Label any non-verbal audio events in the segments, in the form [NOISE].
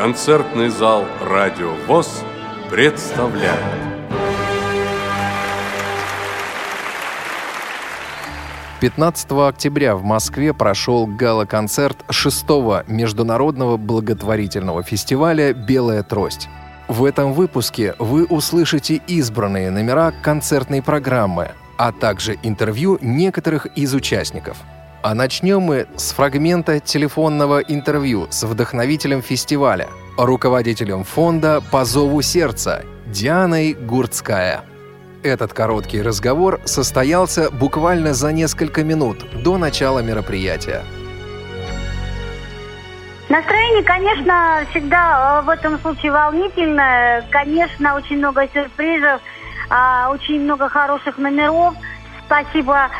Концертный зал «Радио ВОЗ» представляет. Пятнадцатого октября в Москве прошел гала-концерт шестого международного благотворительного фестиваля «Белая трость». В этом выпуске вы услышите избранные номера концертной программы, а также интервью некоторых из участников. А начнем мы с фрагмента телефонного интервью с вдохновителем фестиваля, руководителем фонда «По зову сердца» Дианой Гурцкая. Этот короткий разговор состоялся буквально за несколько минут до начала мероприятия. Настроение, конечно, всегда э, в этом случае волнительное. Конечно, очень много сюрпризов, а, очень много хороших номеров. Спасибо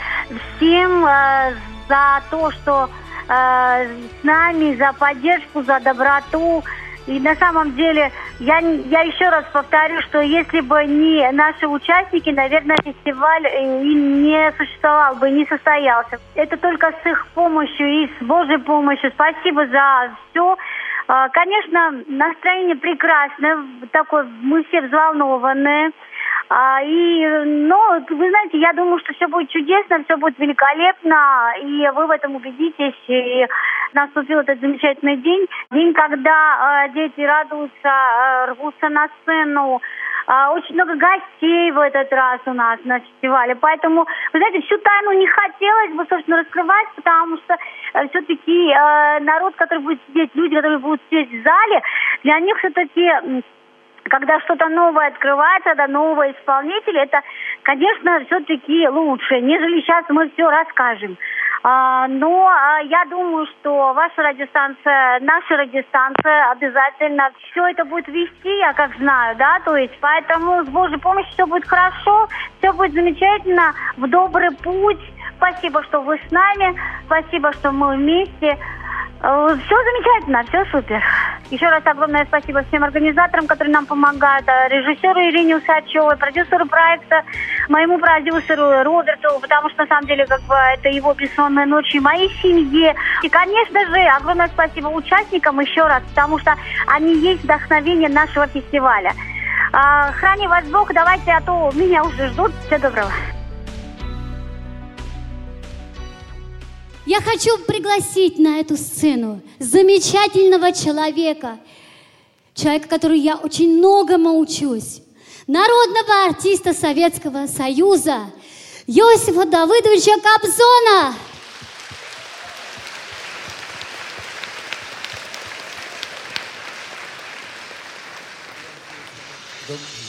всем э, за то, что э, с нами, за поддержку, за доброту. И на самом деле, я, я еще раз повторю, что если бы не наши участники, наверное, фестиваль э, и не существовал бы, не состоялся. Это только с их помощью и с Божьей помощью. Спасибо за все. А, конечно, настроение прекрасное, такое, мы все взволнованные. А, и, ну, вы знаете, я думаю, что все будет чудесно, все будет великолепно, и вы в этом убедитесь. И наступил этот замечательный день, день, когда э, дети радуются, э, рвутся на сцену. Э, очень много гостей в этот раз у нас на фестивале, поэтому, вы знаете, всю тайну не хотелось бы, собственно, раскрывать, потому что э, все-таки э, народ, который будет сидеть, люди, которые будут сидеть в зале, для них все-таки когда что-то новое открывается, да, нового исполнителя, это, конечно, все-таки лучше, нежели сейчас мы все расскажем. А, но а, я думаю, что ваша радиостанция, наша радиостанция обязательно все это будет вести, я как знаю, да, то есть поэтому с Божьей помощью все будет хорошо, все будет замечательно, в добрый путь. Спасибо, что вы с нами, спасибо, что мы вместе. Э, все замечательно, все супер. Еще раз огромное спасибо всем организаторам, которые нам помогают, э, режиссеру Ирине Усачевой, продюсеру проекта, моему продюсеру Роберту, потому что на самом деле как бы это его бессонные ночи, моей семье. И, конечно же, огромное спасибо участникам еще раз, потому что они есть вдохновение нашего фестиваля. А, храни вас Бог, давайте, а то меня уже ждут. Всего доброго. Я хочу пригласить на эту сцену замечательного человека, человека, который я очень многому учусь, народного артиста Советского Союза Иосифа Давыдовича Кобзона. всегда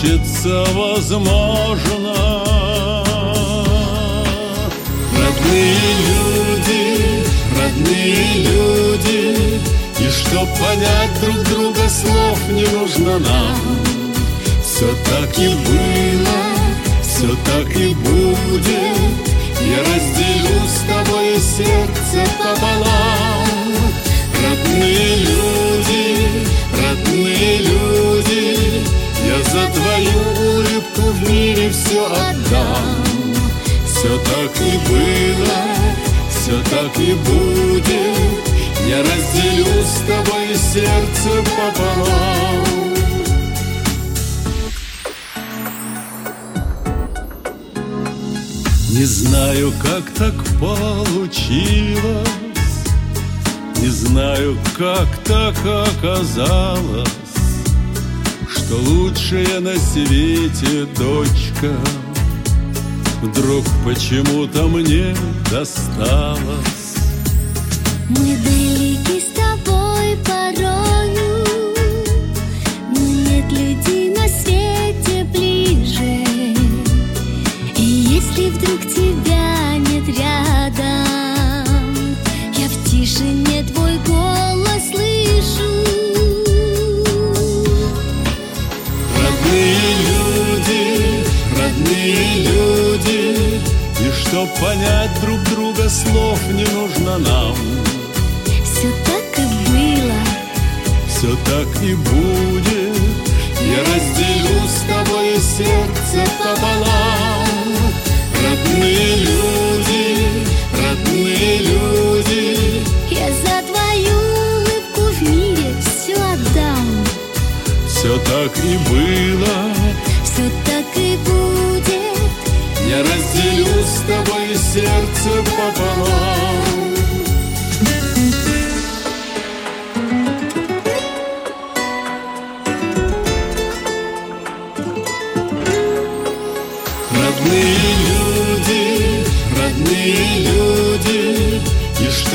хочется, возможно Лучшая на свете дочка. Вдруг почему-то мне досталось. Мы далеки с тобой порою чтоб понять друг друга слов не нужно нам. Все так и было. Все так и будет. Я разделю с тобой сердце пополам. Родные люди, родные люди. Я за твою улыбку в мире все отдам. Все так и было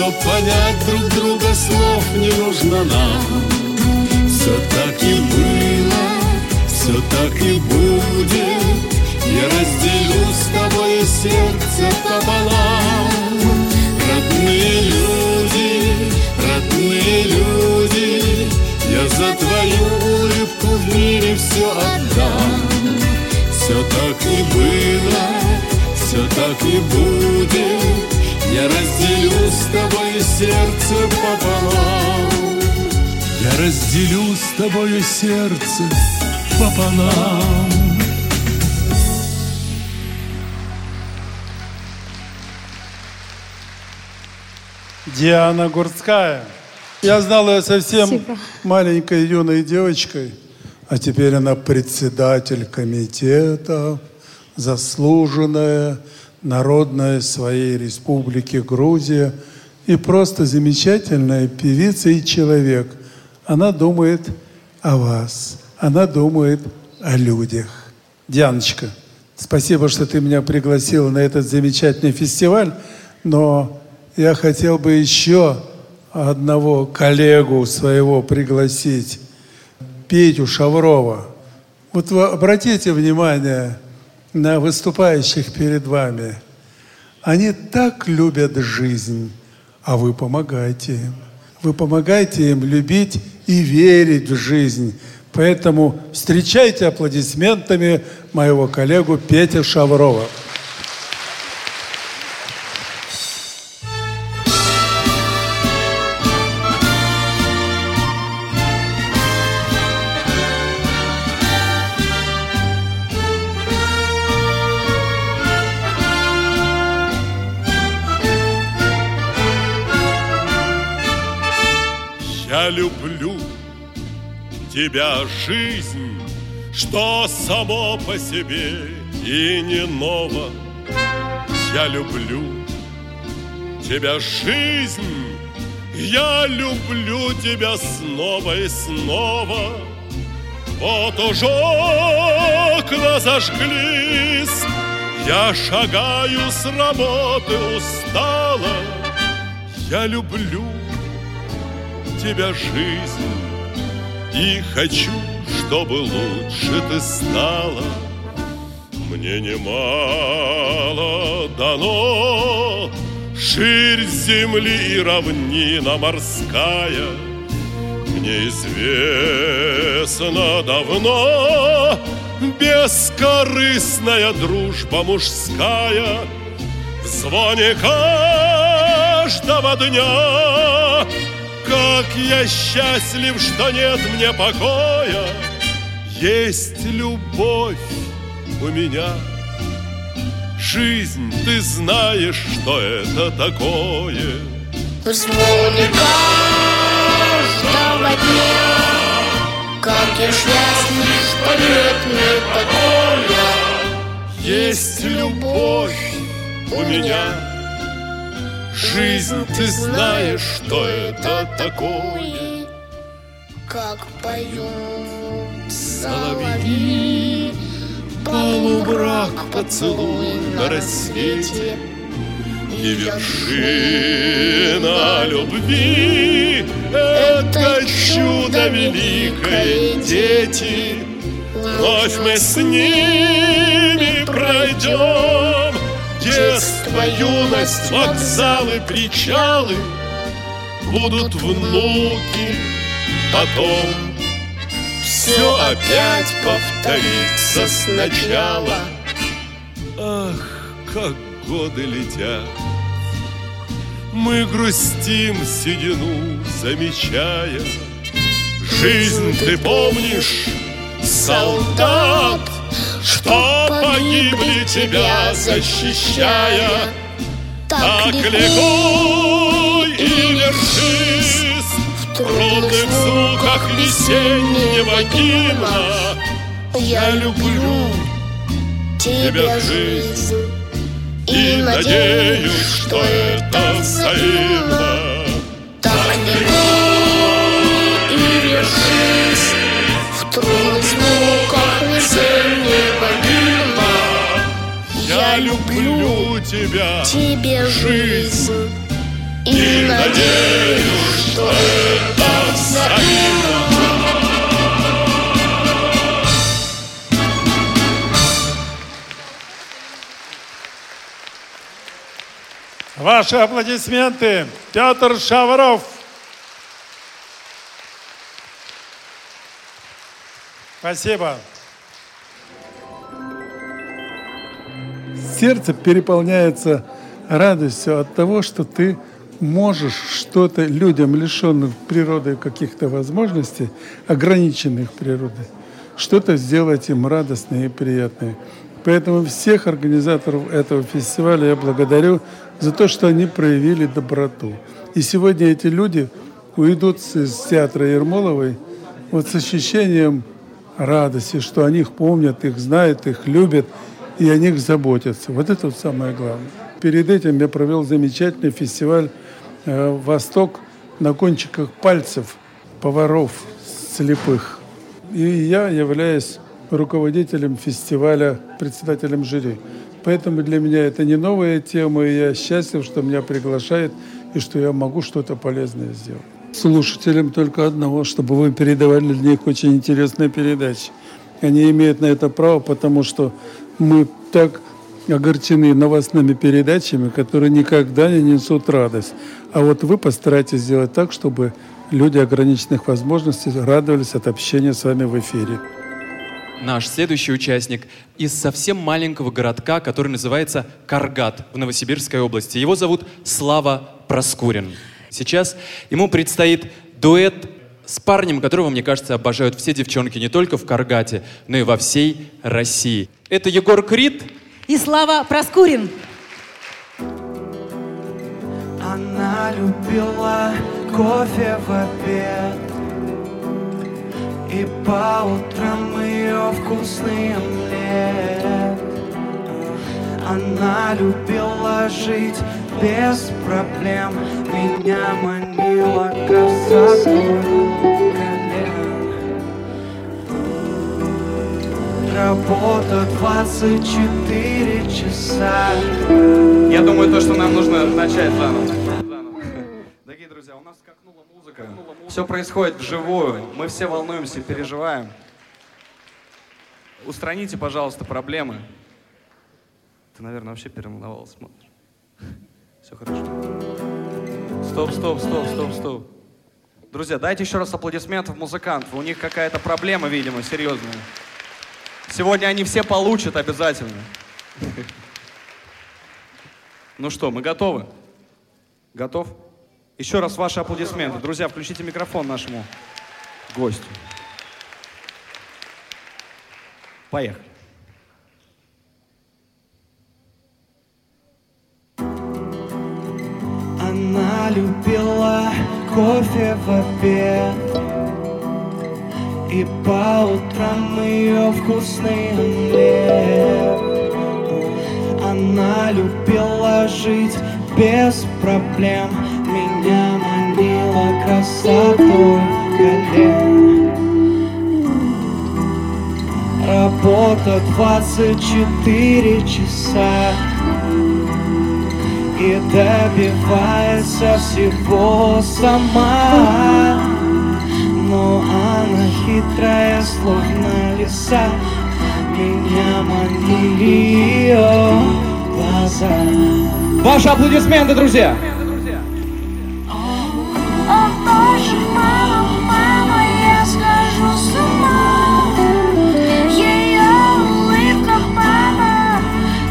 чтоб понять друг друга слов не нужно нам. Все так и было, все так и будет. Я разделю с тобой сердце пополам тобой сердце пополам Диана Гурцкая. Я знал ее совсем Спасибо. маленькой юной девочкой, а теперь она председатель комитета, заслуженная, народная своей республики Грузия и просто замечательная певица и человек. Она думает о вас, она думает о людях. Дианочка, спасибо, что ты меня пригласила на этот замечательный фестиваль, но я хотел бы еще одного коллегу своего пригласить, Петю Шаврова. Вот вы обратите внимание на выступающих перед вами. Они так любят жизнь, а вы помогаете им. Вы помогаете им любить и верить в жизнь. Поэтому встречайте аплодисментами моего коллегу Петя Шаврова. Я люблю тебя, жизнь, что само по себе и не ново. Я люблю тебя, жизнь, я люблю тебя снова и снова. Вот уже окна зажглись, я шагаю с работы устала. Я люблю тебя жизнь. И хочу, чтобы лучше ты стала. Мне немало дано. Ширь земли и равнина морская. Мне известно давно Бескорыстная дружба мужская. В звоне каждого дня как я счастлив, что нет мне покоя. Есть любовь у меня. Жизнь, ты знаешь, что это такое. В звоне каждого дня. Как я счастлив, что нет мне покоя. Есть любовь у меня Жизнь, ты знаешь, что это такое. Как поют соловьи. По лугам брак поцелуй на рассвете. И вершина любви Это чудо великое, дети. Вновь мы с ними пройдем Детство, юность, вокзалы, причалы Будут внуки потом все опять повторится сначала. Ах, как годы летят, мы грустим седину, замечая. Жизнь ты помнишь, солдат, что погибли тебя защищая. Так легко и верши трудных звуках весеннего гимна. Я люблю тебя, жизнь. И надеюсь, что это взаимно. Так легко и решись В трудных звуках весеннего гимна Я люблю тебя, тебе жизнь И надеюсь, что это взаимно Ваши аплодисменты. Петр Шавров. Спасибо. Сердце переполняется радостью от того, что ты можешь что-то людям, лишенным природы каких-то возможностей, ограниченных природой, что-то сделать им радостное и приятное. Поэтому всех организаторов этого фестиваля я благодарю за то, что они проявили доброту. И сегодня эти люди уйдут из театра Ермоловой вот с ощущением радости, что о них помнят, их знают, их любят и о них заботятся. Вот это вот самое главное. Перед этим я провел замечательный фестиваль э, «Восток» на кончиках пальцев поваров слепых. И я являюсь руководителем фестиваля, председателем жюри. Поэтому для меня это не новая тема, и я счастлив, что меня приглашают и что я могу что-то полезное сделать. Слушателям только одного, чтобы вы передавали для них очень интересные передачи. Они имеют на это право, потому что мы так огорчены новостными передачами, которые никогда не несут радость. А вот вы постарайтесь сделать так, чтобы люди ограниченных возможностей радовались от общения с вами в эфире. Наш следующий участник из совсем маленького городка, который называется Каргат в Новосибирской области. Его зовут Слава Проскурин. Сейчас ему предстоит дуэт с парнем, которого, мне кажется, обожают все девчонки не только в Каргате, но и во всей России. Это Егор Крид. И Слава Проскурин. Она любила кофе в обед И по утрам ее вкусный омлет Она любила жить без проблем Меня манила красотой колен Работа 24 часа Я думаю, то, что нам нужно начать заново. Дорогие друзья, у нас скакнула музыка. Все происходит вживую. Мы все волнуемся, переживаем. Устраните, пожалуйста, проблемы. Ты, наверное, вообще переволновался, смотришь. Все хорошо. Стоп, стоп, стоп, стоп, стоп. Друзья, дайте еще раз аплодисментов музыкантов. У них какая-то проблема, видимо, серьезная. Сегодня они все получат обязательно. [LAUGHS] Ну что, мы готовы? Готов? Еще раз ваши аплодисменты. Друзья, включите микрофон нашему гостю. Поехали. Она любила кофе в обед. И по утрам ее вкусный омлет. Она любила жить без проблем. Меня манила красотой колен. Работа 24 часа и добивается всего сама. Но она хитрая, словно лиса, меня манили ее глаза. Ваши аплодисменты, друзья!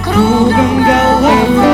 Кругом голова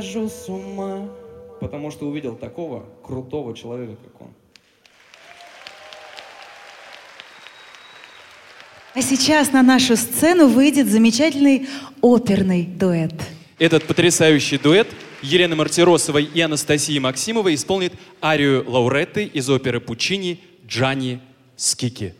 схожу с ума. Потому что увидел такого крутого человека, как он. А сейчас на нашу сцену выйдет замечательный оперный дуэт. Этот потрясающий дуэт Елены Мартиросовой и Анастасии Максимовой исполнит арию Лауретты из оперы Пучини «Джани Скики».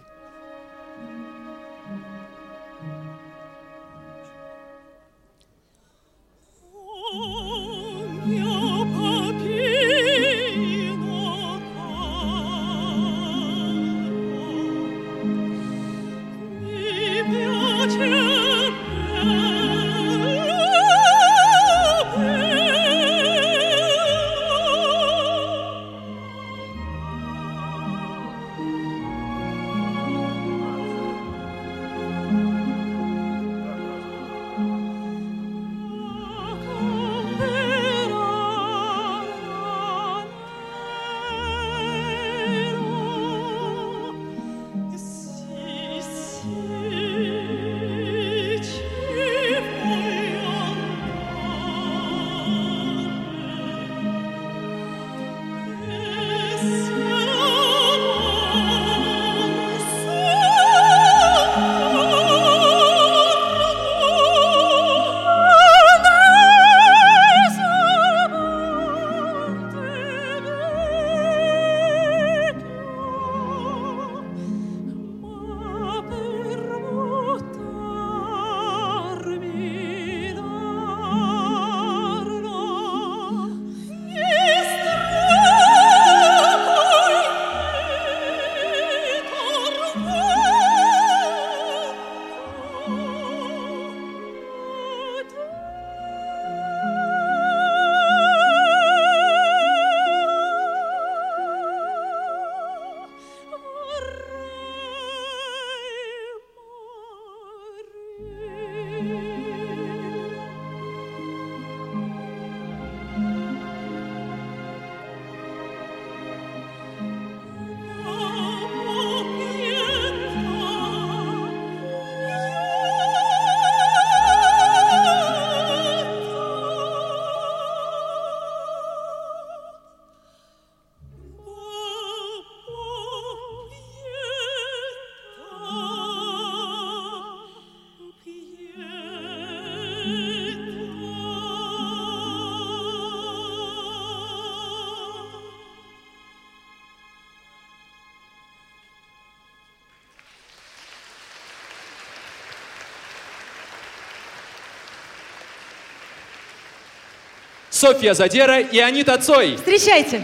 Софья Задера и Анита Цой. Встречайте.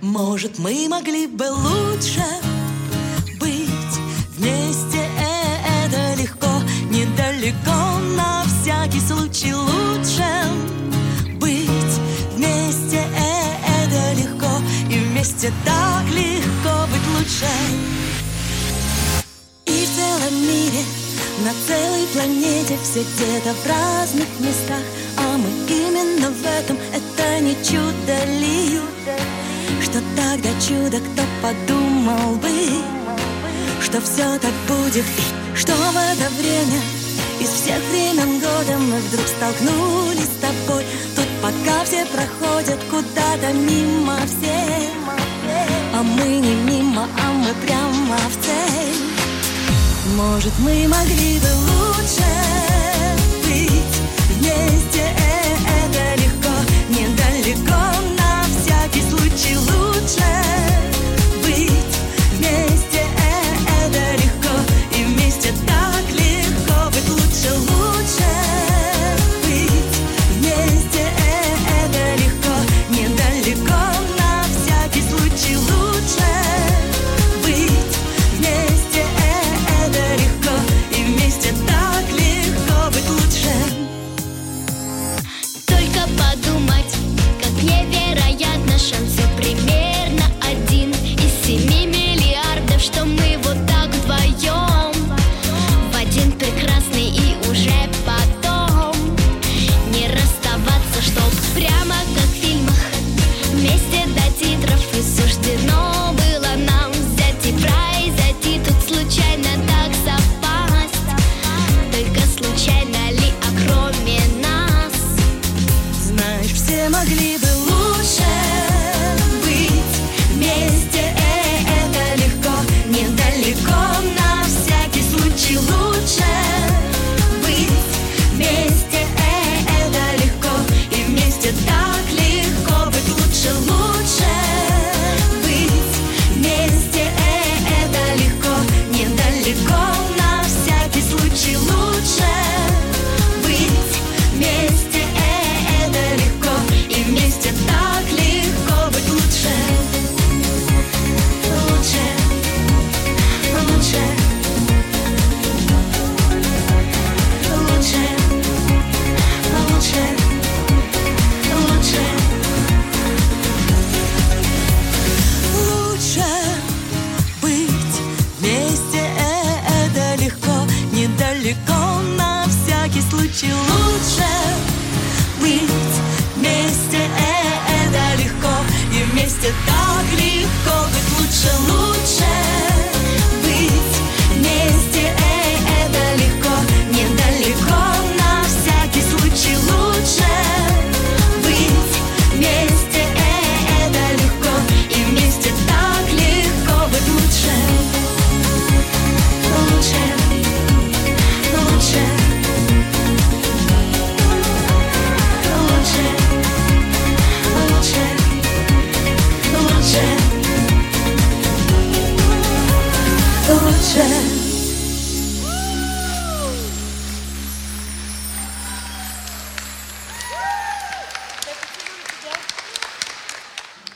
Может, мы могли бы лучше быть вместе, э, это легко, недалеко, на всякий случай лучше быть вместе, э, это легко, и вместе так легко быть лучше. На целой планете все где-то в разных местах, а мы именно в этом, это не чудо ли? Что тогда чудо, кто подумал бы, что все так будет, что в это время из всех времен года мы вдруг столкнулись с тобой. Тут пока все проходят куда-то мимо все, а мы не мимо, а мы прямо в цель. Может, мы могли бы лучше быть вместе, это легко, недалеко, на всякий случай лучше быть вместе, это легко, и вместе так легко. Быть лучше, лучше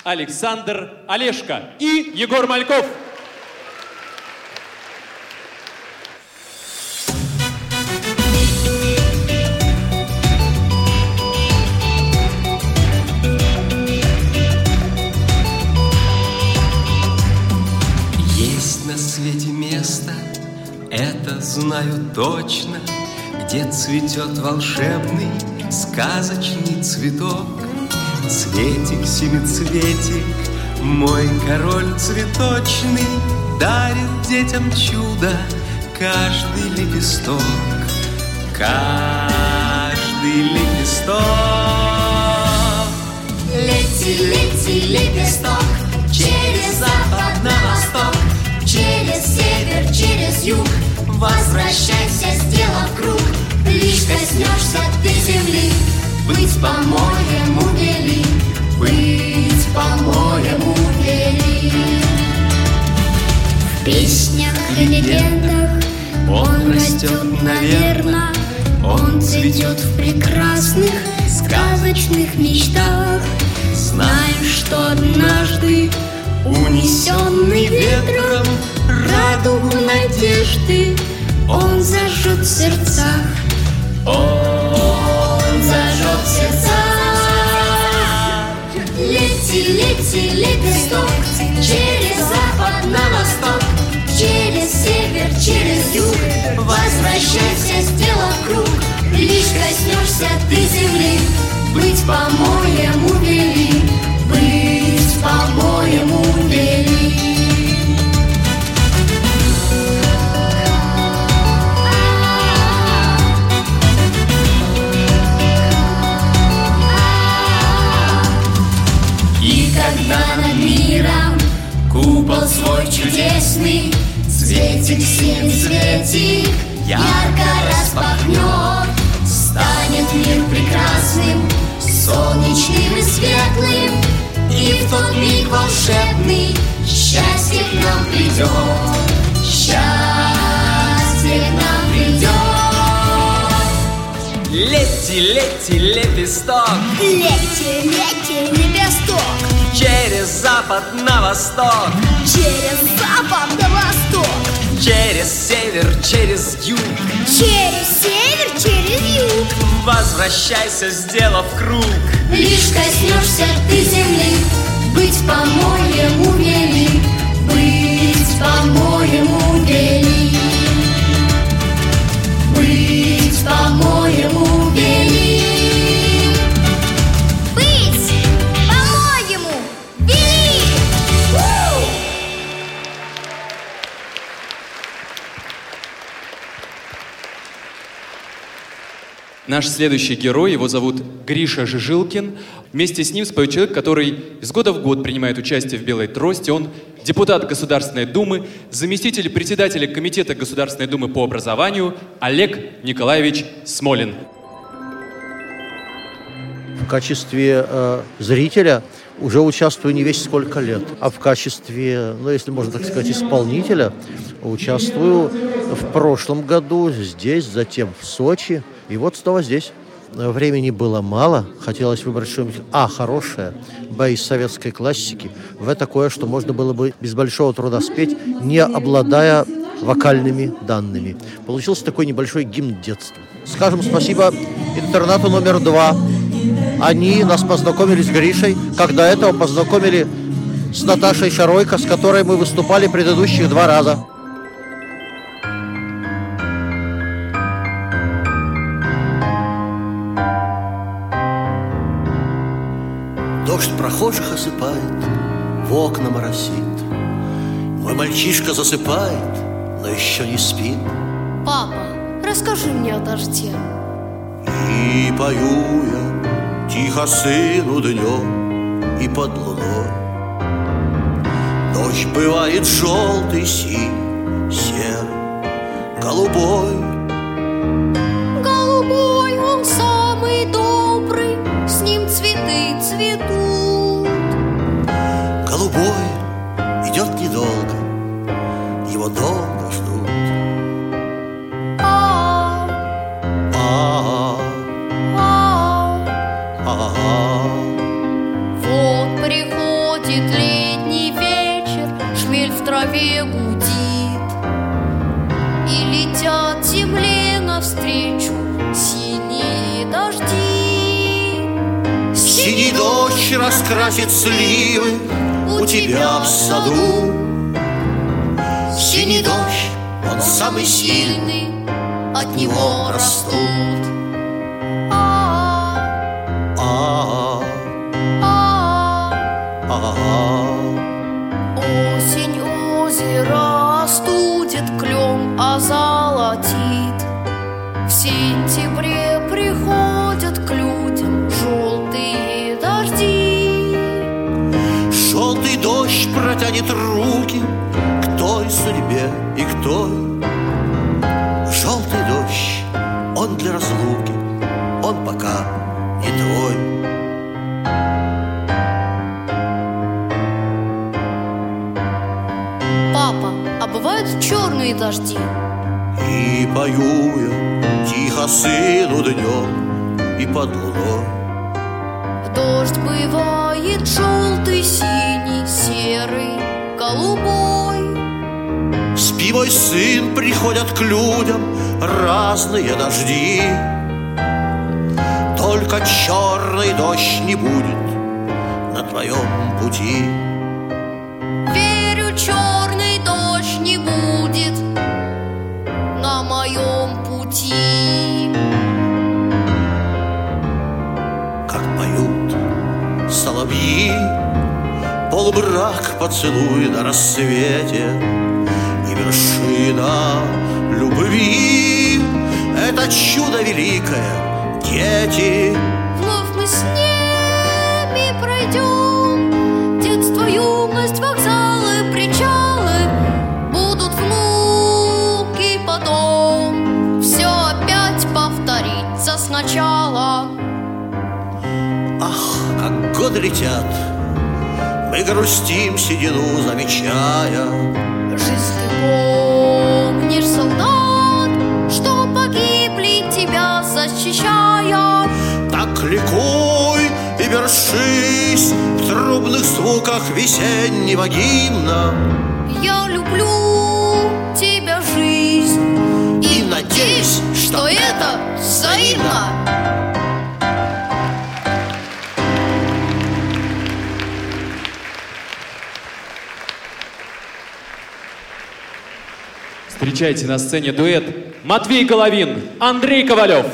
Александр Олешко и Егор Мальков. Есть на свете место, это знаю точно, Где цветет волшебный сказочный цветок. Цветик, семицветик, мой король цветочный Дарит детям чудо каждый лепесток, каждый лепесток. Лети, лети, лепесток Через запад на восток Через север, через юг Возвращайся, сделав круг Лишь коснешься ты земли Быть, по-моему, вели Быть, по-моему, вели В песнях и легендах Он растет, наверно, Он цветет в прекрасных сказочных мечтах. Знаю, что однажды Унесенный ветром радугу надежды Он зажжет в сердцах. Он Лети, лепесток Через запад на восток Через север, через юг. Возвращайся, сделав круг Лишь коснешься ты земли. Быть, по-моему, вели Быть, по-моему, вели купол свой чудесный. Цветик, синий цветик, ярко распахнет Станет мир прекрасным, солнечным и светлым. И в тот миг волшебный счастье к нам придет Счастье к нам придет Лети, лети, лепесток. Лети, лети, лепесток Через запад на восток. Через запад на восток. Через север, через юг. Через север, через юг. Возвращайся, сделав круг. Лишь коснешься ты земли Быть, по-моему, вели Быть, по-моему, вели Быть, по-моему, вели Наш следующий герой, его зовут Гриша Жижилкин. Вместе с ним споет человек, который из года в год принимает участие в «Белой трости». Он депутат Государственной Думы, заместитель председателя Комитета Государственной Думы по образованию Олег Николаевич Смолин. В качестве э, зрителя уже участвую не весь сколько лет, а в качестве, ну, если можно так сказать, исполнителя участвую в прошлом году здесь, затем в Сочи, и вот снова здесь. Времени было мало, хотелось выбрать что-нибудь, а, хорошее, б, из советской классики, в такое, что можно было бы без большого труда спеть, не обладая вокальными данными. Получился такой небольшой гимн детства. Скажем спасибо интернату номер два. Они нас познакомили с Гришей, до этого познакомили с Наташей Шаройко, с которой мы выступали предыдущих два раза. Дождь прохожих осыпает, в окна моросит. Мой мальчишка засыпает, но еще не спит. Папа, расскажи мне о дожде. И пою я тихо сыну днем и под луной. Дождь бывает желтый, синий, серый, голубой. Голубой он самый добрый, с ним цветы цветут. Людям разные дожди. Только черный дождь не будет на твоем пути. Верю, черный дождь не будет на моем пути. Как поют соловьи Полумрак поцелуй на рассвете И вершина любви. Это чудо великое, дети. Вновь мы с ними пройдем. Детство, юность, вокзалы, причалы. Будут внуки потом. Все опять повторится сначала. Ах, как годы летят. Мы грустим седину, замечая вершись В трубных звуках весеннего гимна Я люблю тебя, жизнь И надеюсь, что это взаимно Встречайте на сцене дуэт Матвей Головин, Андрей Ковалев.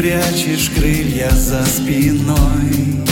Прячешь крылья за спиной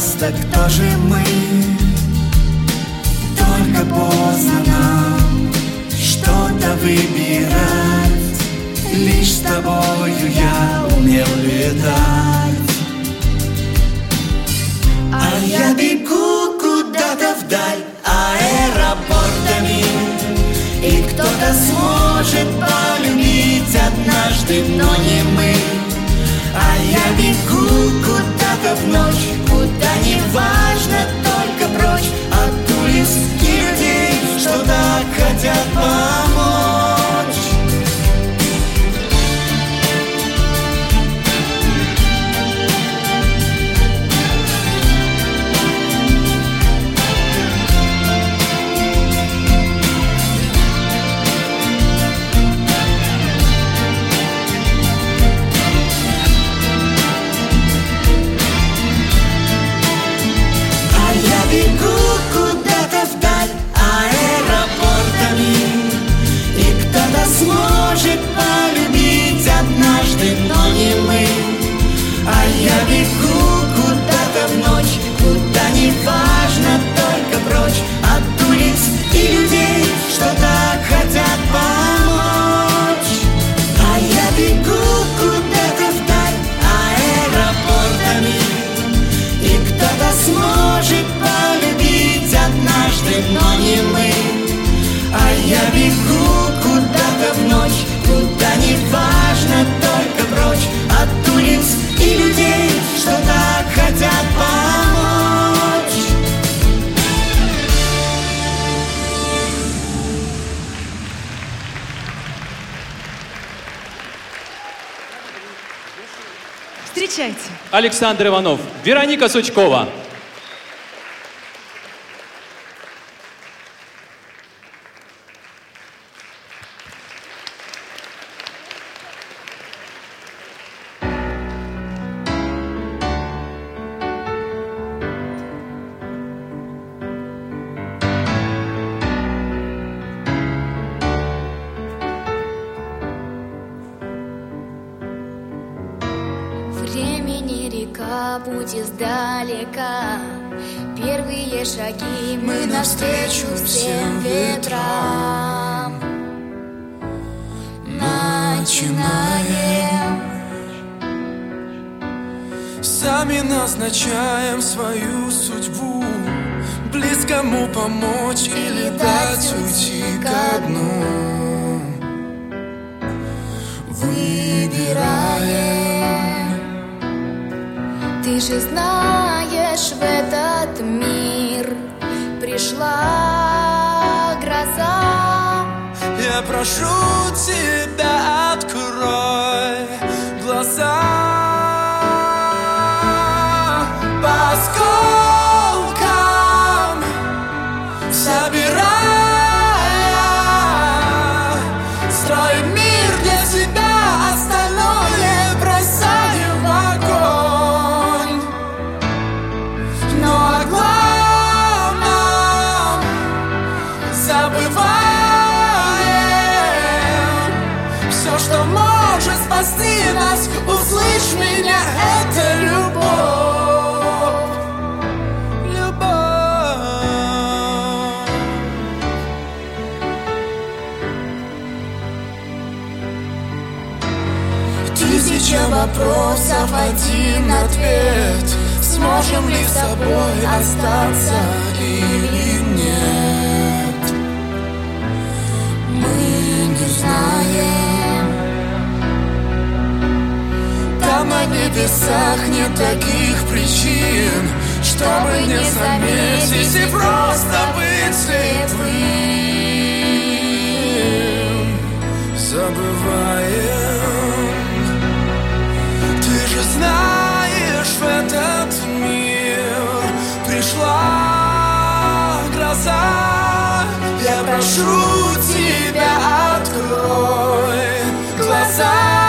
просто, кто же мы. Только поздно нам что-то выбирать. Лишь с тобою я умел летать. А я бегу куда-то вдаль аэропортами. И кто-то сможет полюбить однажды, но не мы. А я бегу куда-то в ночь, куда не важно, только прочь. От улиц и людей, что так хотят помочь бегу куда-то в ночь, куда не важно, только прочь от улиц и людей, что так хотят помочь. А я бегу куда-то вдаль аэропортами, и кто-то сможет полюбить однажды, но не мы. А я бегу куда-то в ночь, Александр Иванов, Вероника Сучкова. Вопросов, один ответ. Сможем ли с собой остаться или нет? Мы не знаем. Там на небесах нет таких причин Чтобы не заметить и просто быть слепым. Забываем знаешь, в этот мир Пришла гроза. Я прошу тебя, открой глаза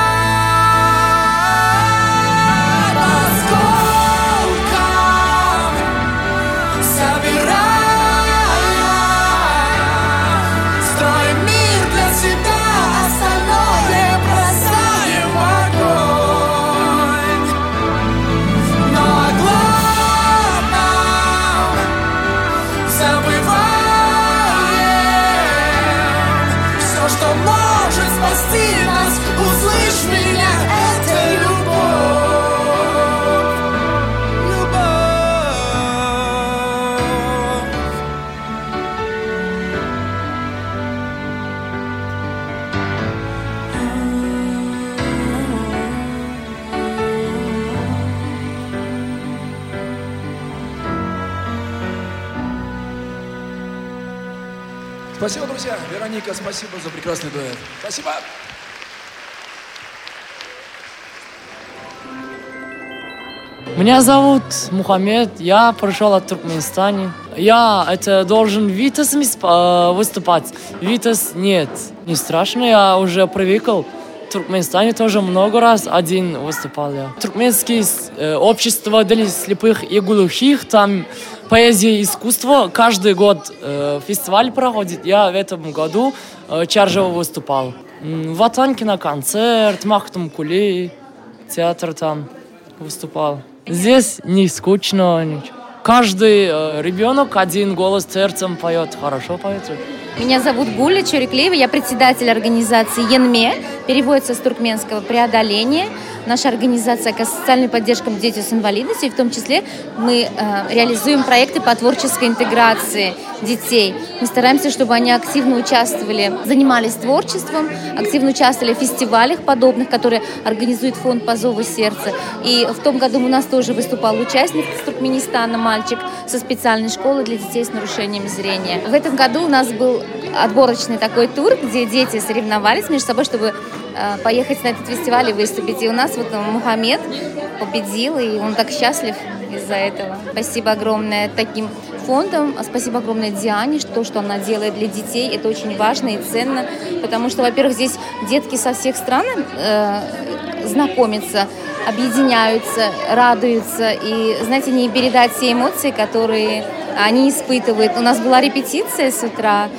Вероника, спасибо за прекрасный дуэт. Спасибо. Меня зовут Мухаммед, я пришел от Туркменистана. Я это должен Витас э, выступать. Витас нет, не страшно, я уже привыкл. В Туркменистане тоже много раз один выступал я. Туркменское э, общество для слепых и глухих, там поэзия и искусство. Каждый год э, фестиваль проходит. Я в этом году э, Чаржево выступал. В Атанкино концерт, Махтум Кули, театр там выступал. Здесь не скучно, ничего. Каждый э, ребенок один голос сердцем поет, хорошо поет. Меня зовут Гуля Чуриклеева, я председатель организации ЕНМЕ, переводится с туркменского «преодоление». Наша организация оказывает социальную поддержку детям с инвалидностью, и в том числе мы э, реализуем проекты по творческой интеграции детей. Мы стараемся, чтобы они активно участвовали, занимались творчеством, активно участвовали в фестивалях подобных, которые организует фонд «По зову сердца». И в том году у нас тоже выступал участник из Туркменистана, мальчик со специальной школы для детей с нарушением зрения. В этом году у нас был отборочный такой тур, где дети соревновались между собой, чтобы э, поехать на этот фестиваль и выступить. И у нас вот э, Мухаммед победил, и он так счастлив из-за этого. Спасибо огромное таким фондам, а спасибо огромное Диане, что то, что она делает для детей, это очень важно и ценно, потому что, во-первых, здесь детки со всех стран э, знакомятся, объединяются, радуются, и, знаете, не передать все эмоции, которые они испытывают. У нас была репетиция с утра,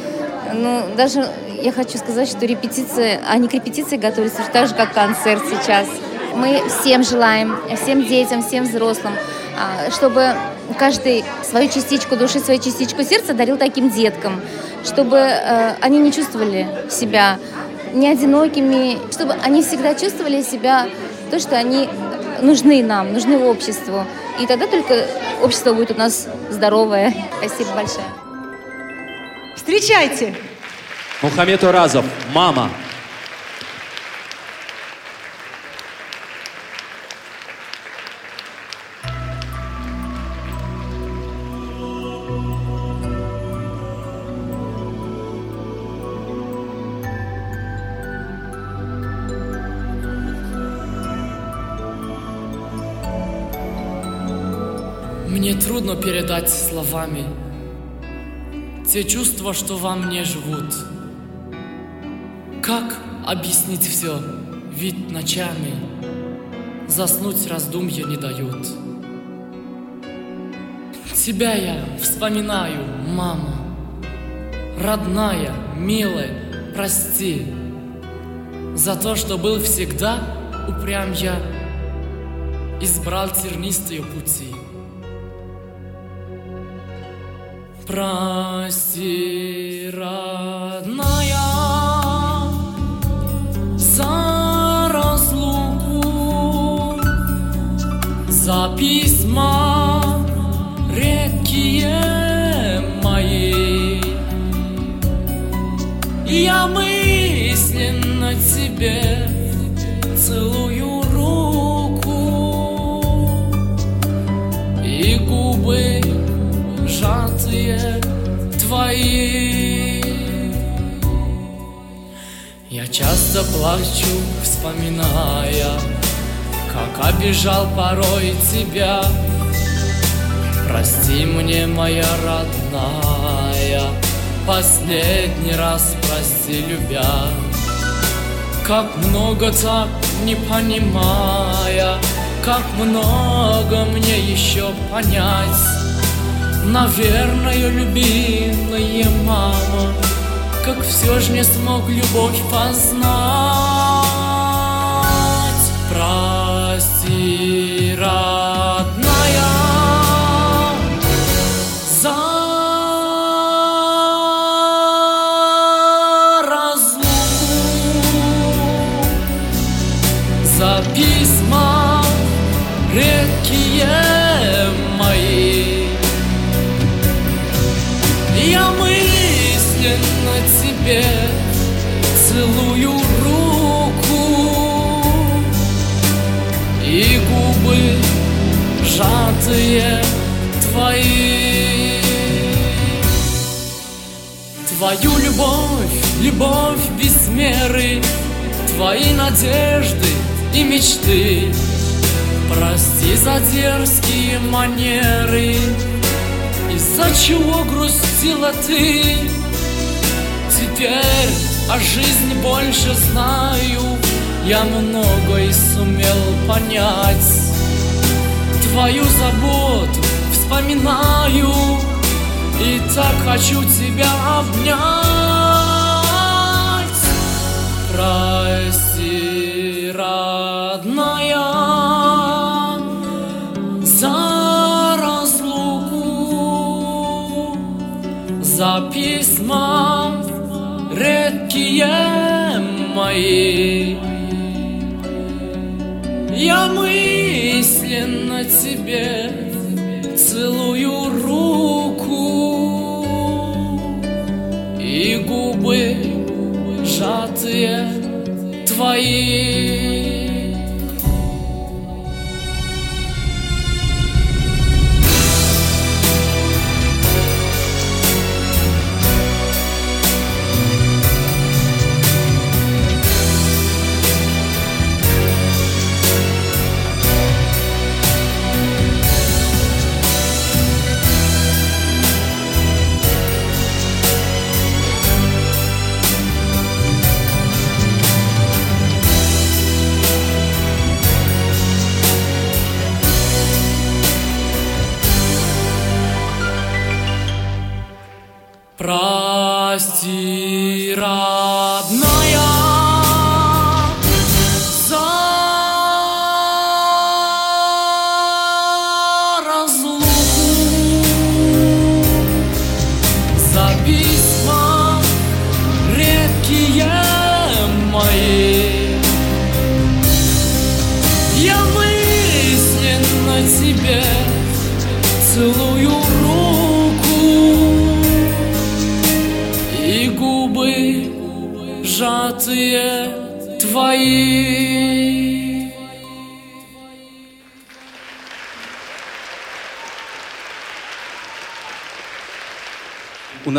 ну, даже я хочу сказать, что репетиция, они к репетиции готовятся так же, как концерт сейчас. Мы всем желаем, всем детям, всем взрослым, а, чтобы каждый свою частичку души, свою частичку сердца дарил таким деткам, чтобы э, они не чувствовали себя не одинокими, чтобы они всегда чувствовали себя то, что они нужны нам, нужны обществу. И тогда только общество будет у нас здоровое. Спасибо большое. Встречайте! Мухаммед Уразов, мама. Трудно передать словами те чувства, что во мне живут. Как объяснить все? Ведь ночами заснуть раздумья не дают. Тебя я вспоминаю, мама, родная, милая, прости за то, что был всегда упрям я, избрал тернистые пути. Прости, родная, за разлуку, за письма редкие мои. Я мысленно тебе часто плачу, вспоминая, как обижал порой тебя. Прости мне, моя родная, последний раз прости, любя. Как много так не понимая, как много мне еще понять. Наверное, любимая мама, как все же не смог любовь познать. Прости, родная, любовь, без меры Твои надежды и мечты Прости за дерзкие манеры из-за чего грустила ты? Теперь о жизни больше знаю, Я многое сумел понять. Твою заботу вспоминаю, И так хочу тебя обнять. Прости, родная, за разлуку, за письма редкие мои. Я мысленно тебе целую твои.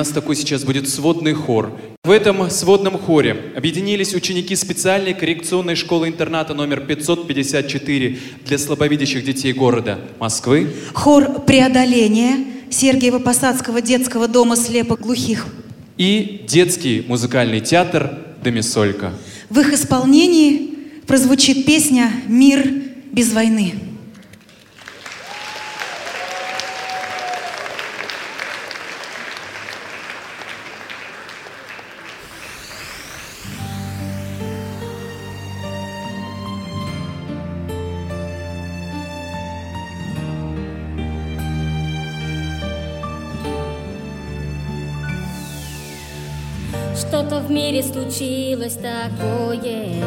Нас такой сейчас будет сводный хор. В этом сводном хоре объединились ученики специальной коррекционной школы-интерната номер 554 для слабовидящих детей города Москвы. Хор «Преодоление» Сергиево-Посадского детского дома слепоглухих. и детский музыкальный театр «Домисолька». В их исполнении прозвучит песня «Мир без войны». Случилось такое.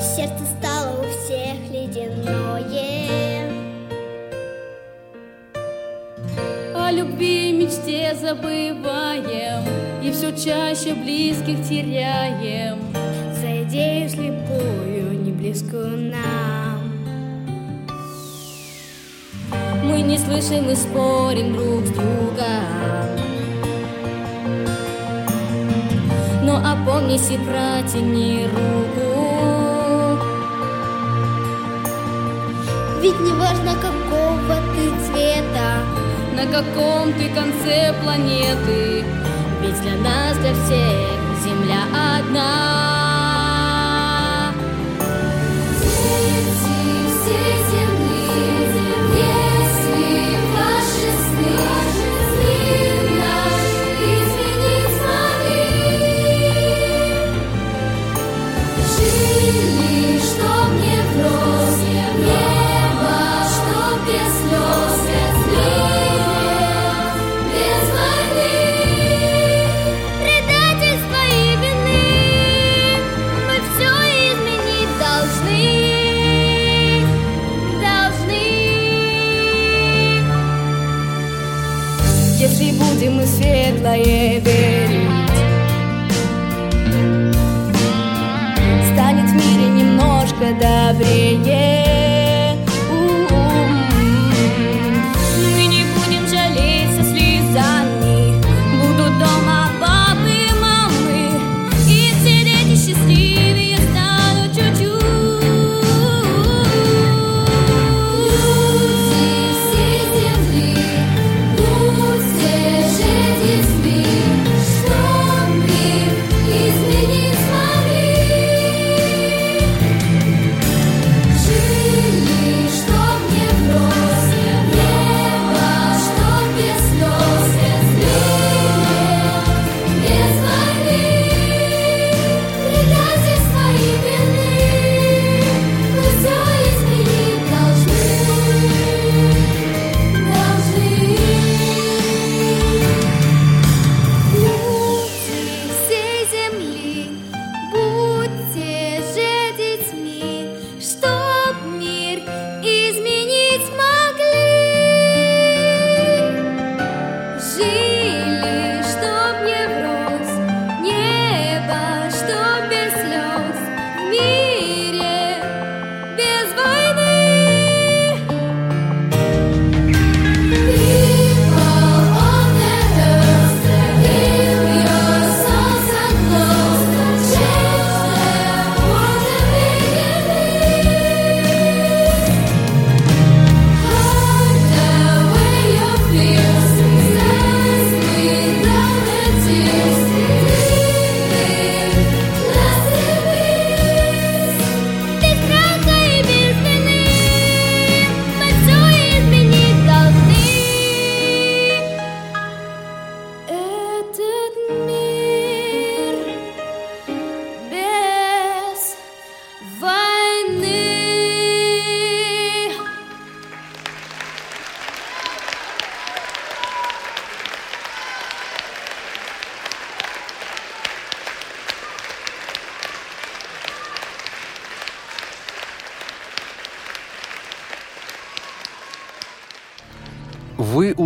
Сердце стало у всех ледяное. О любви и мечте забываем И все чаще близких теряем. За идею слепую, не близкую нам. Мы не слышим и спорим друг с другом Но опомнись и протяни руку. Ведь не важно, какого ты цвета На каком ты конце планеты Ведь для нас, для всех Земля одна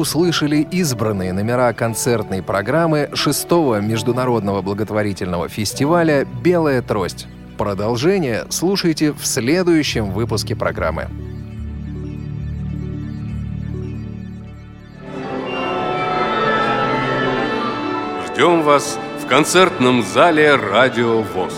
услышали избранные номера концертной программы 6-го международного благотворительного фестиваля «Белая трость». Продолжение слушайте в следующем выпуске программы. Ждем вас в концертном зале «Радио ВОЗ».